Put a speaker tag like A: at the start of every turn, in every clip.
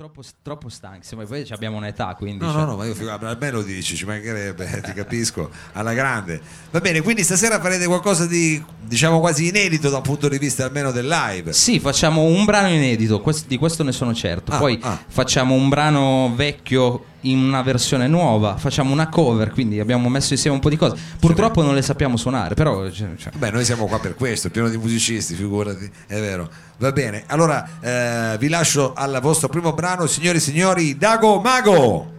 A: troppo, troppo stanchi, insomma, poi abbiamo un'età, quindi...
B: No,
A: cioè-
B: no, no, ma io figo- almeno lo dici, ci mancherebbe, ti capisco, alla grande. Va bene, quindi stasera farete qualcosa di, diciamo, quasi inedito da un punto di vista almeno del live.
A: Sì, facciamo un brano inedito, quest- di questo ne sono certo.
B: Ah,
A: Poi
B: ah.
A: facciamo un brano vecchio in una versione nuova, facciamo una cover, quindi abbiamo messo insieme un po' di cose. Purtroppo non le sappiamo suonare, però... cioè- cioè-
B: Beh, noi siamo qua per questo, pieno di musicisti, figurati, è vero. Va bene, allora eh, vi lascio al vostro primo brano, signori e signori, Dago Mago.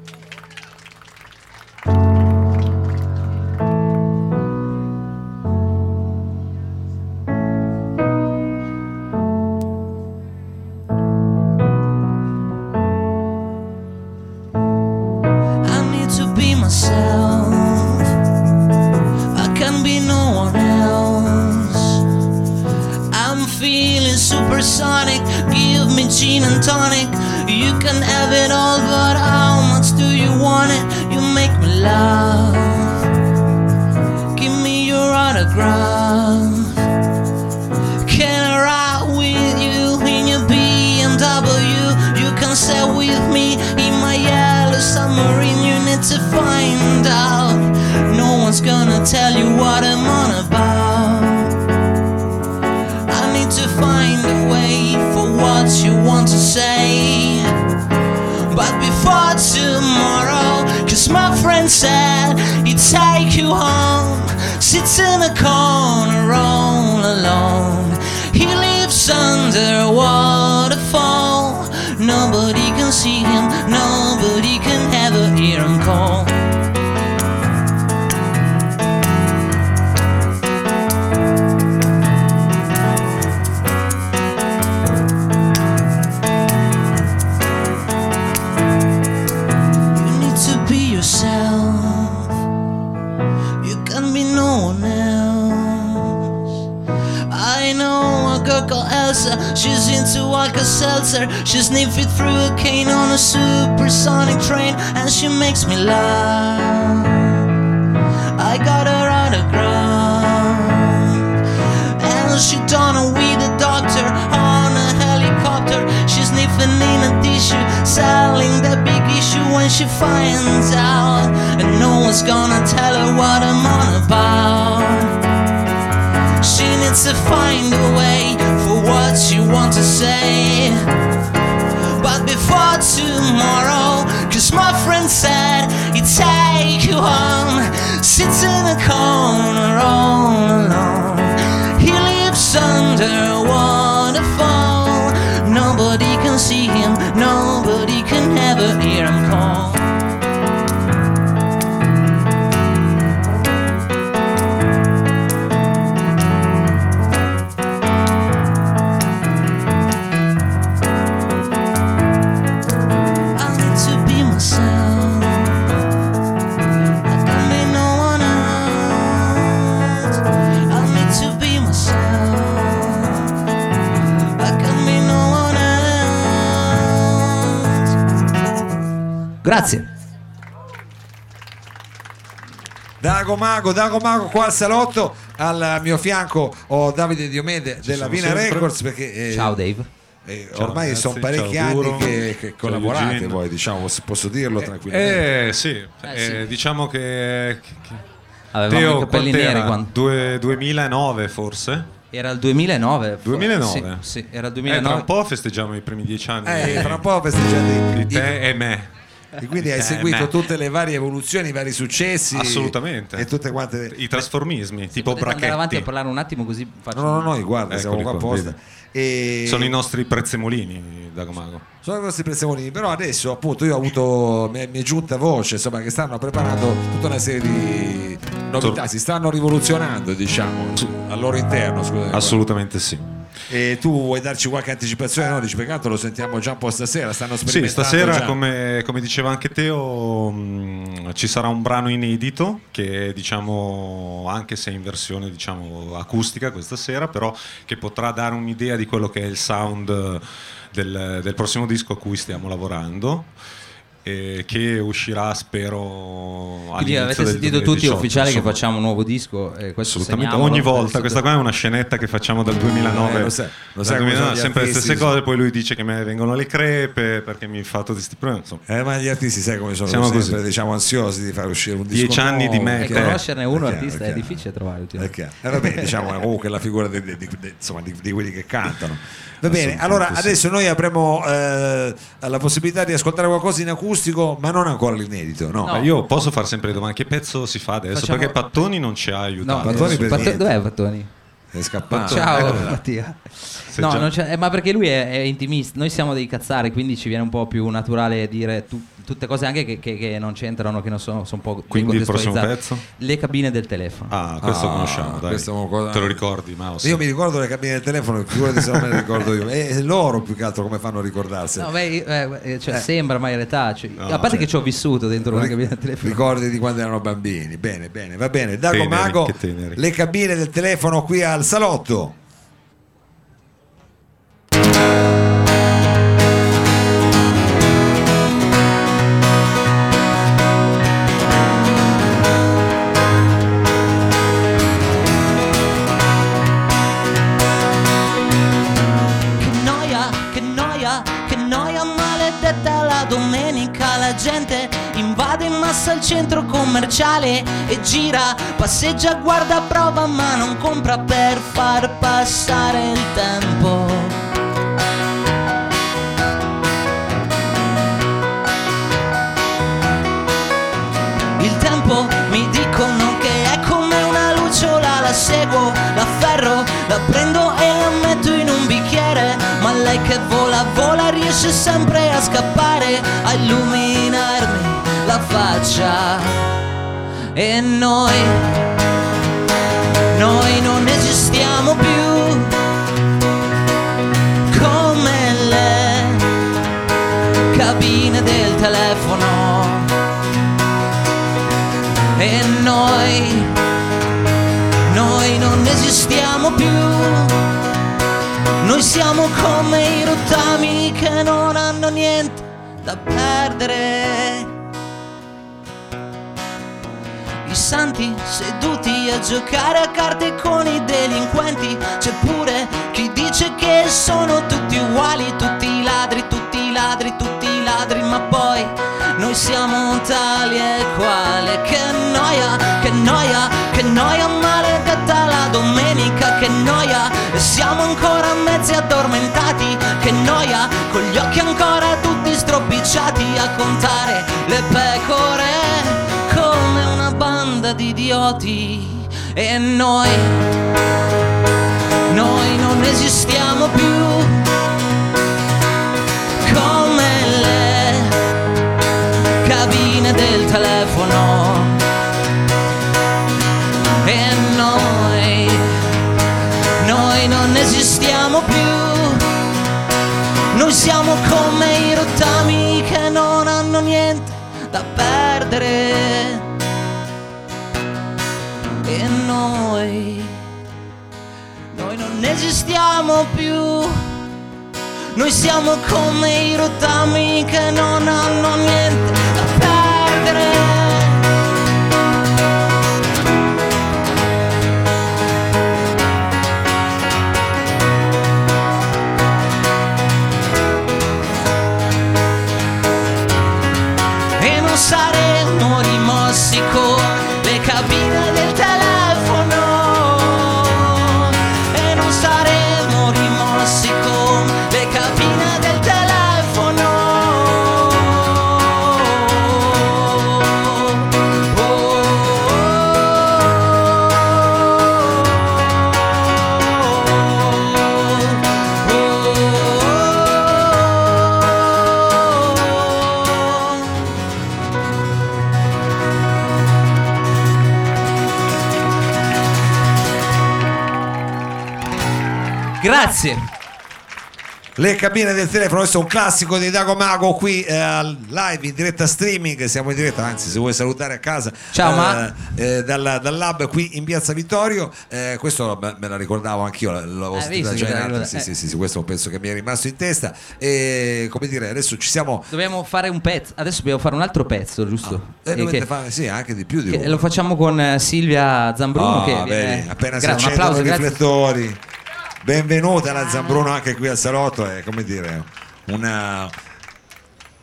C: With me in my yellow submarine. You need to find out. No one's gonna tell you what I'm on about. I need to find a way for what you want to say. But before tomorrow, cause my friend said he'd take you home. Sits in a corner all alone. He lives under see him. She's sniffing through a cane on a supersonic train, and she makes me laugh. I got her autograph, and she done it with a doctor on a helicopter. She's sniffing in a tissue, selling the big issue when she finds out, and no one's gonna tell her what I'm on about. She needs to find a way for what she wants to say. Before tomorrow, cause my friend said he'd take you home. Sits in a corner all alone. He lives under a
B: Dago Mago, Dago Mago qua al salotto, al mio fianco ho Davide Diomede della Vina
D: sempre.
B: Records perché eh,
A: Ciao Dave.
B: eh,
D: Ciao,
B: ormai
D: ragazzi,
B: sono parecchi
D: ciao,
B: anni che, che collaborate
D: Eugene.
B: voi, diciamo, posso- dirlo tranquillamente.
D: Eh sì,
A: Eh,
D: eh,
A: sì.
D: diciamo che, che- che-
A: Avevamo
D: Teo,
A: i capelli neri quando...
D: Due- 2009 forse?
A: Era il 2009.
D: 2009?
A: Sì, sì, era il
D: Eh, tra
A: 2009.
D: un po' festeggiamo i primi dieci anni
B: Eh, fra un po' festeggiate
D: di
B: i-
D: te e me.
B: E quindi hai
D: Eh,
B: seguito tutte le varie evoluzioni, i vari successi.
D: Assolutamente.
B: E tutte quante.
D: I trasformismi, tipo
A: Potete andare avanti a parlare un attimo così faccio...
B: No, no, no, guarda, siamo
D: Eccoli
B: qua
D: qua,
B: apposta. E...
D: Sono i nostri prezzemolini, Dagomago.
B: Sono i nostri prezzemolini, però adesso appunto io ho avuto, mi è, mi è giunta voce insomma che stanno preparando tutta una serie di novità,
D: Tor-
B: si stanno rivoluzionando diciamo al loro interno. Scusate,
D: Assolutamente sì.
B: E tu vuoi darci qualche anticipazione? No, dici peccato lo sentiamo già un po' stasera, stanno
D: Sì,
B: sperimentando
D: stasera,
B: già.
D: come, come diceva anche Teo, mh, ci sarà un brano inedito che diciamo, anche se in versione diciamo, acustica questa sera, però che potrà dare un'idea di quello che è il sound del, del prossimo disco a cui stiamo lavorando. E che uscirà spero
E: Quindi avete sentito tutti
D: 2018,
E: ufficiali che facciamo un nuovo disco e questo
D: Assolutamente, ogni volta. Questa qua è una scenetta che facciamo dal 2009.
B: Eh, lo sai- lo sai come
D: 2009,
B: sono gli
D: sempre le
B: artisti,
D: stesse
B: sì.
D: cose. Poi lui dice che me vengono le crepe perché mi fa tutti questi problemi. Insomma,
B: Eh, ma gli artisti sai come sono
D: Siamo
B: sempre
D: così.
B: diciamo ansiosi di fare uscire un disco
D: Dieci anni di me
E: E
B: è
D: Eh,
E: conoscerne uno
B: È chiaro,
E: artista è,
B: chiaro.
E: difficile trovare
B: È chiaro. Eh, vabbè, diciamo comunque la figura di, di- di- insomma, di- di quelli che cantano. Va bene, allora
D: sì.
B: adesso noi avremo eh, la possibilità di ascoltare qualcosa in acustico, ma non ancora l'inedito, no?
E: No.
D: Ma io posso fare sempre le domande: che pezzo si fa adesso?
E: Facciamo-
D: Perché Pattoni non ci ha
E: No,
D: aiutato.
B: Pattoni per
E: Patto-
B: niente.
E: dov'è Pattoni?
B: È scappato.
E: Ciao
B: Ecco là.
E: Mattia.
D: Sei
E: No,
D: già-
E: non c'è- eh, ma perché lui è, è intimista, noi siamo dei cazzari, quindi ci viene un po' più naturale dire tu- tutte cose anche che, che- che non c'entrano, che non sono, sono un po'
D: Quindi il prossimo pezzo?
E: Le cabine del telefono.
D: Ah, questo
B: Ah,
D: conosciamo, dai.
B: questo cosa-
D: Te lo ricordi, Maus?
B: Io mi ricordo le cabine del telefono, figurati se non me le ricordo io. E loro più che altro come fanno a ricordarsene.
E: No, beh, eh, eh, cioè,
B: Eh.
E: sembra, ma in realtà, cioè,
D: No,
E: a parte
B: cioè-
E: che ci ho vissuto dentro una
B: Ric-
E: cabina del telefono.
B: Ricordi di quando erano bambini. Bene, bene, va bene. Dago
D: Teneri,
B: Mago, le cabine del telefono qui al salotto.
C: Gente invade in massa il centro commerciale e gira, passeggia, guarda, prova ma non compra per far passare il tempo. Il tempo mi dicono che è come una lucciola, la seguo, la afferro, la prendo e la metto in un bicchiere, ma lei che vola, vola, riesce sempre a scappare, a illuminarmi la faccia. E noi, noi non esistiamo più come le cabine del telefono e noi, noi non esistiamo più. Noi siamo come i rottami che non hanno niente da perdere. I santi seduti a giocare a carte con i delinquenti. C'è pure chi dice che sono tutti uguali, tutti ladri, tutti ladri, tutti ladri, ma poi noi siamo tali e quali. Che noia, che noia, che noia maledetta la domenica, che noia. Siamo ancora mezzi addormentati, che noia, con gli occhi ancora tutti stropicciati a contare le pecore di idioti e noi, noi non esistiamo più come le cabine del telefono e noi, noi non esistiamo più noi siamo come i rottami che non hanno niente da perdere. Noi, noi non esistiamo più. Noi siamo come i rottami che non hanno niente da perdere.
E: Grazie.
B: le cabine del telefono. Questo è un classico di Dago Mago qui eh, live in diretta streaming. Siamo in diretta, anzi, se vuoi salutare a casa
C: Ciao,
B: eh,
C: Ma.
B: eh, dal, dal lab qui in piazza Vittorio. Eh, questo me, me la ricordavo anch'io, l'avevo
C: Eh,
B: sentita già in alto.
C: ricordi-
B: Sì,
C: eh.
B: sì, sì, sì, questo penso che mi è rimasto in testa. E come dire, adesso ci siamo.
C: Dobbiamo fare un pezzo. Adesso dobbiamo fare un altro pezzo, giusto?
B: Eh,
C: E
B: dovete
C: che-
B: fare, sì, anche di più di uno.
C: lo facciamo con Silvia Zambruno.
B: Ah,
C: che viene-
B: appena si
C: Gra- un
B: accendono
C: applauso,
B: i
C: grazie.
B: Benvenuta la Zambruno anche qui al salotto, è come dire una,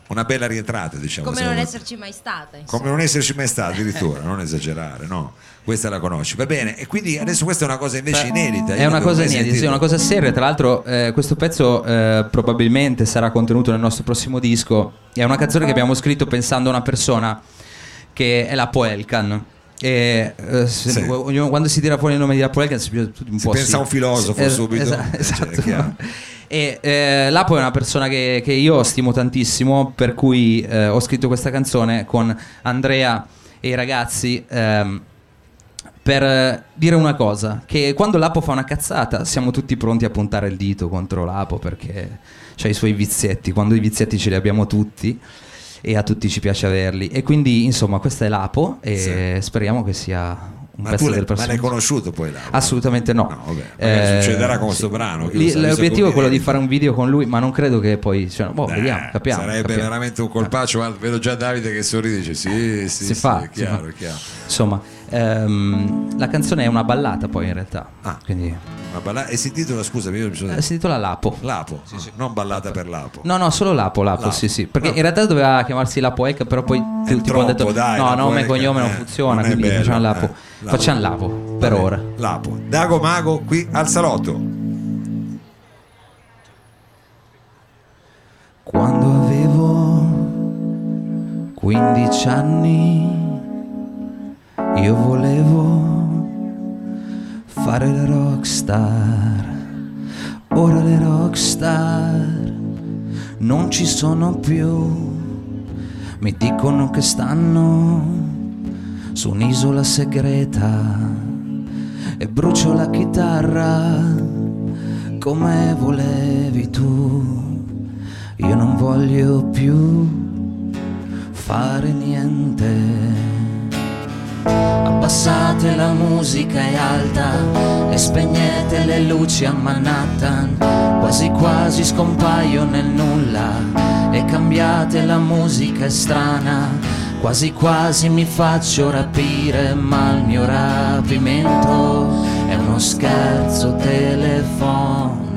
B: una bella rientrata, diciamo.
F: Come non esserci mai stata. insomma.
B: Come non esserci mai stato, addirittura, non esagerare, no? Questa la conosci, va bene. E quindi adesso questa è una cosa invece inedita.
C: È una cosa inedita, sì, una cosa seria. Tra l'altro, eh, questo pezzo eh, probabilmente sarà contenuto nel nostro prossimo disco. È una canzone che abbiamo scritto pensando a una persona che è la Poelcan. E eh, se-
B: Sì.
C: ognuno- quando si tira fuori il nome di Lapo Elkan si,
B: Si pensa a un filosofo
C: Es-
B: subito, eh, cioè,
C: esatto.
B: è chiaro.
C: E eh, Lapo è una persona che, che io stimo tantissimo, per cui eh, ho scritto questa canzone con Andrea e i ragazzi. ehm, per dire una cosa, che quando Lapo fa una cazzata siamo tutti pronti a puntare il dito contro Lapo perché ha i suoi vizietti, quando i vizietti ce li abbiamo tutti e a tutti ci piace averli. E quindi insomma questa è Lapo e speriamo che sia un
B: Ma
C: pezzo
B: tu l'hai, ma l'hai conosciuto poi là?
C: Assolutamente no.
B: No, vabbè, magari succederà con
C: sì.
B: questo brano,
C: Lì-
B: sa, visto
C: l'obiettivo è quello di fare un video con lui, ma non credo che poi. Cioè, boh,
B: Beh,
C: vediamo, capiamo.
B: Sarebbe
C: capiamo.
B: veramente un colpaccio, ma vedo già Davide che sorride dice sì, sì,
C: Si
B: sì,
C: fa, si
B: chiaro,
C: fa.
B: chiaro.
C: Insomma, ehm, la canzone è una ballata poi in realtà.
B: Ah.
C: Quindi,
B: Ma balla- e si intitola, scusami, io mi sono
C: eh, si intitola Lapo.
B: Lapo, non ballata per Lapo.
C: No, no, solo Lapo, Lapo,
B: Lapo.
C: sì, sì. Perché
B: No.
C: in realtà doveva chiamarsi Lapo Ec, però poi
B: È
C: tutti
B: troppo,
C: detto
B: dai,
C: no,
B: Lapo
C: nome e cognome non
B: eh,
C: funziona,
B: non
C: quindi
B: bello,
C: facciamo Lapo.
B: eh, Lapo.
C: Facciamo Lapo, per
B: Vabbè,
C: ora.
B: Lapo. Dago Mago qui al salotto.
C: Quando avevo 15 anni, io volevo fare le rockstar. Ora le rockstar non ci sono più. Mi dicono che stanno su un'isola segreta e brucio la chitarra come volevi tu. Io non voglio più fare niente. Abbassate la musica è alta e spegnete le luci a Manhattan. Quasi quasi scompaio nel nulla e cambiate la musica è strana. Quasi quasi mi faccio rapire, ma il mio rapimento è uno scherzo telefonico.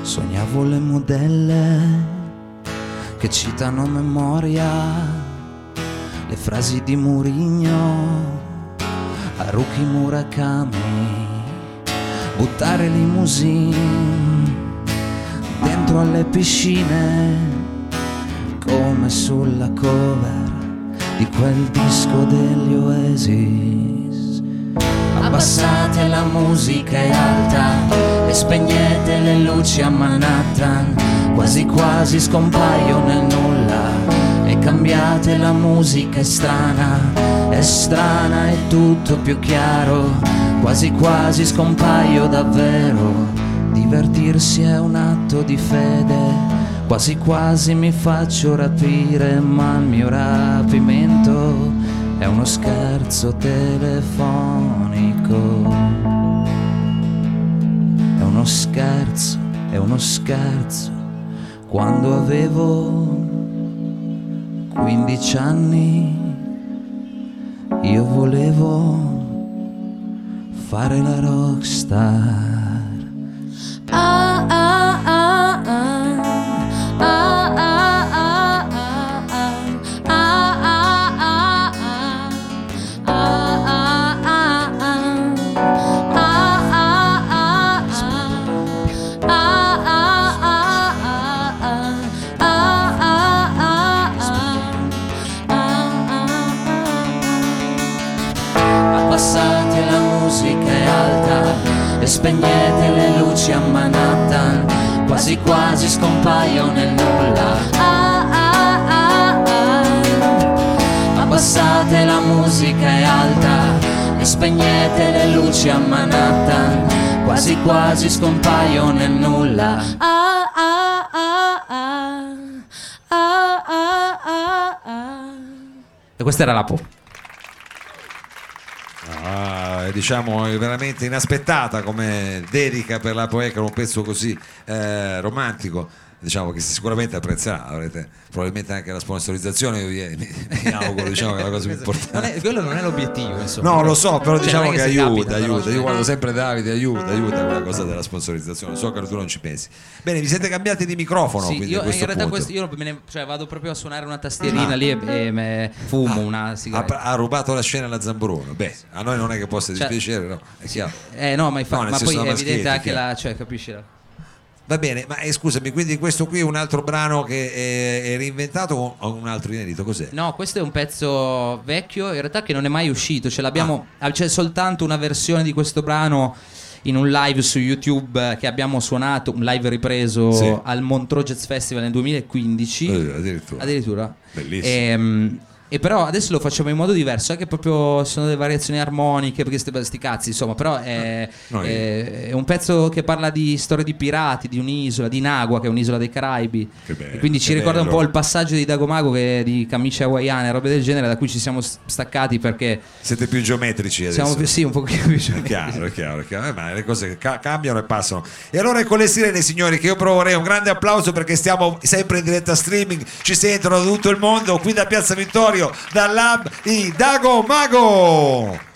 C: Sognavo le modelle che citano memoria le frasi di Murigno, Haruki Murakami, buttare limousine dentro alle piscine come sulla cover di quel disco degli Oasis. Abbassate la musica è alta e spegnete le luci a Manhattan. Quasi quasi scompaio nel nulla cambiate la musica è strana, è strana è tutto più chiaro. Quasi quasi scompaio davvero. Divertirsi è un atto di fede. Quasi quasi mi faccio rapire, ma il mio rapimento è uno scherzo telefonico. È uno scherzo, è uno scherzo. Quando avevo 15 anni io volevo fare la rockstar.
F: Ah, ah,
C: Quasi quasi scompaio nel nulla.
F: Ah, ah, ah, ah.
C: Abbassate la musica è alta e spegnete le luci a Manhattan.
G: quasi quasi scompaio nel nulla.
F: Ah, ah, ah, ah. Ah, ah, ah, ah.
C: E questa era la po'.
B: Ah, diciamo veramente inaspettata come dedica per la Poeca, un pezzo così eh, romantico. Diciamo che sicuramente apprezzerà, avrete probabilmente anche la sponsorizzazione, io mi, auguro, diciamo che è la cosa più importante.
C: Non è- quello non è l'obiettivo, insomma.
B: No, lo so, però
C: Cioè,
B: diciamo che,
C: si
B: aiuta,
C: capita, però,
B: aiuta.
C: cioè-
B: Io guardo sempre Davide, aiuta, aiuta quella cosa della sponsorizzazione. So che tu non ci pensi. Bene, vi siete cambiati di microfono,
C: Sì, io in realtà questo, io ne- cioè, vado proprio a suonare una tastierina lì e, e me- fumo una
B: ha,
C: sigaretta.
B: ha rubato la scena alla Zambrone. Beh, a noi non è che possa
C: Cioè-
B: dispiacere, no? È chiaro.
C: Eh no, ma, infa-
B: No,
C: ma poi è evidente anche la... Cioè, capisci? la-
B: Va bene, ma eh, scusami, quindi questo qui è un altro brano che è, è reinventato o un altro inedito? Cos'è?
C: No, questo è un pezzo vecchio, in realtà che non è mai uscito. Ce l'abbiamo, ah, c'è soltanto una versione di questo brano in un live su YouTube eh, che abbiamo suonato, un live ripreso
B: Sì.
C: al Montreux Jazz Festival nel 2015.
B: Eh, addirittura.
C: Addirittura.
B: Bellissimo.
C: Ehm, E, però adesso lo facciamo in modo diverso, anche proprio ci sono delle variazioni armoniche, perché sti, sti cazzi, insomma, però è, è- è un pezzo che parla di storie di pirati, di un'isola, di Nagua, che è un'isola dei Caraibi.
B: Che bello,
C: E quindi ci
B: che
C: ricorda un
B: bello.
C: po' il passaggio di Dagomago che di camicie hawaiane, robe del genere, da cui ci siamo staccati perché
B: Siete più geometrici adesso.
C: siamo più, sì, un pochino più
B: È
C: giovani.
B: chiaro, è chiaro, è chiaro. Eh, ma le cose ca- cambiano e passano. E allora è con le sirene, signori, che io proverei un grande applauso perché stiamo sempre in diretta streaming, ci sentono da tutto il mondo, qui da Piazza Vittorio, dal Lab i Dago Mago.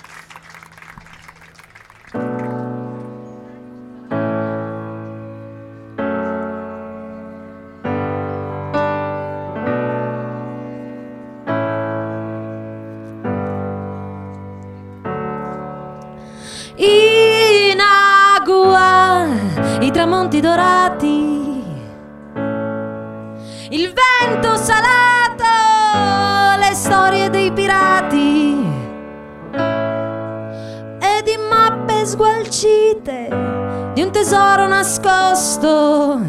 F: Di un tesoro nascosto.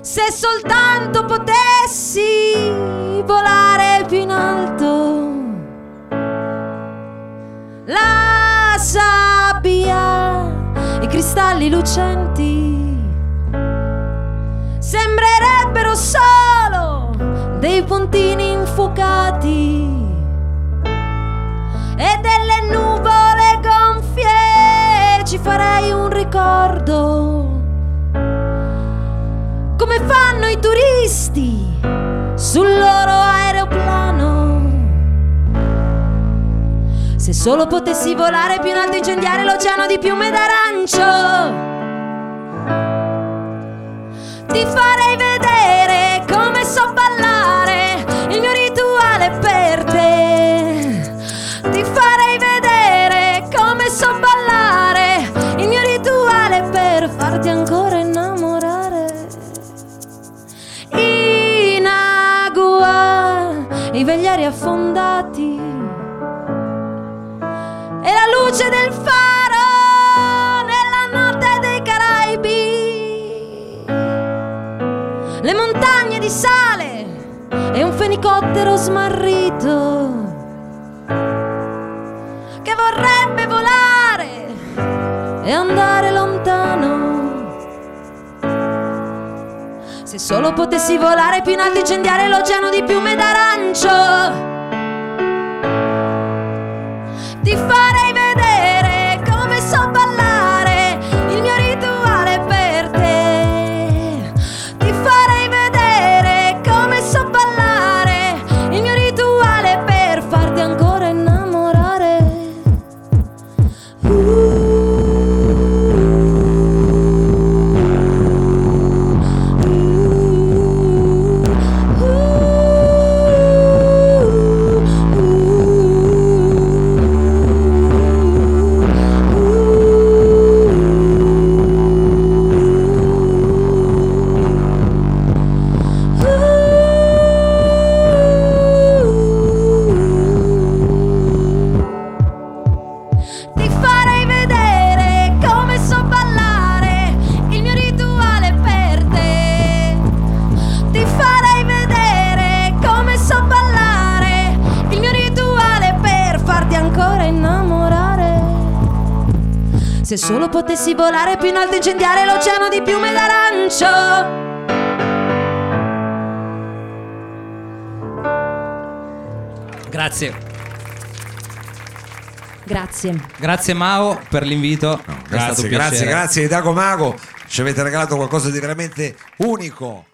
F: Se soltanto potessi volare più in alto la sabbia, i cristalli lucenti sembrerebbero solo dei puntini infuocati e delle farei un ricordo. Come fanno i turisti sul loro aeroplano. Se solo potessi volare più in alto incendiare l'oceano di piume d'arancio, ti farei vedere affondati e la luce del faro nella notte dei Caraibi. Le montagne di sale e un fenicottero smarrito che vorrebbe volare e andare lontano. Solo potessi volare più in alto incendiare l'oceano di piume d'arancio. Ti farei Se solo potessi volare più in alto e incendiare l'oceano di piume d'arancio.
C: Grazie.
F: Grazie.
C: Grazie Mao per l'invito. È stato un
B: Grazie,
C: piacere.
B: grazie, grazie Dago Mago. Ci avete regalato qualcosa di veramente unico.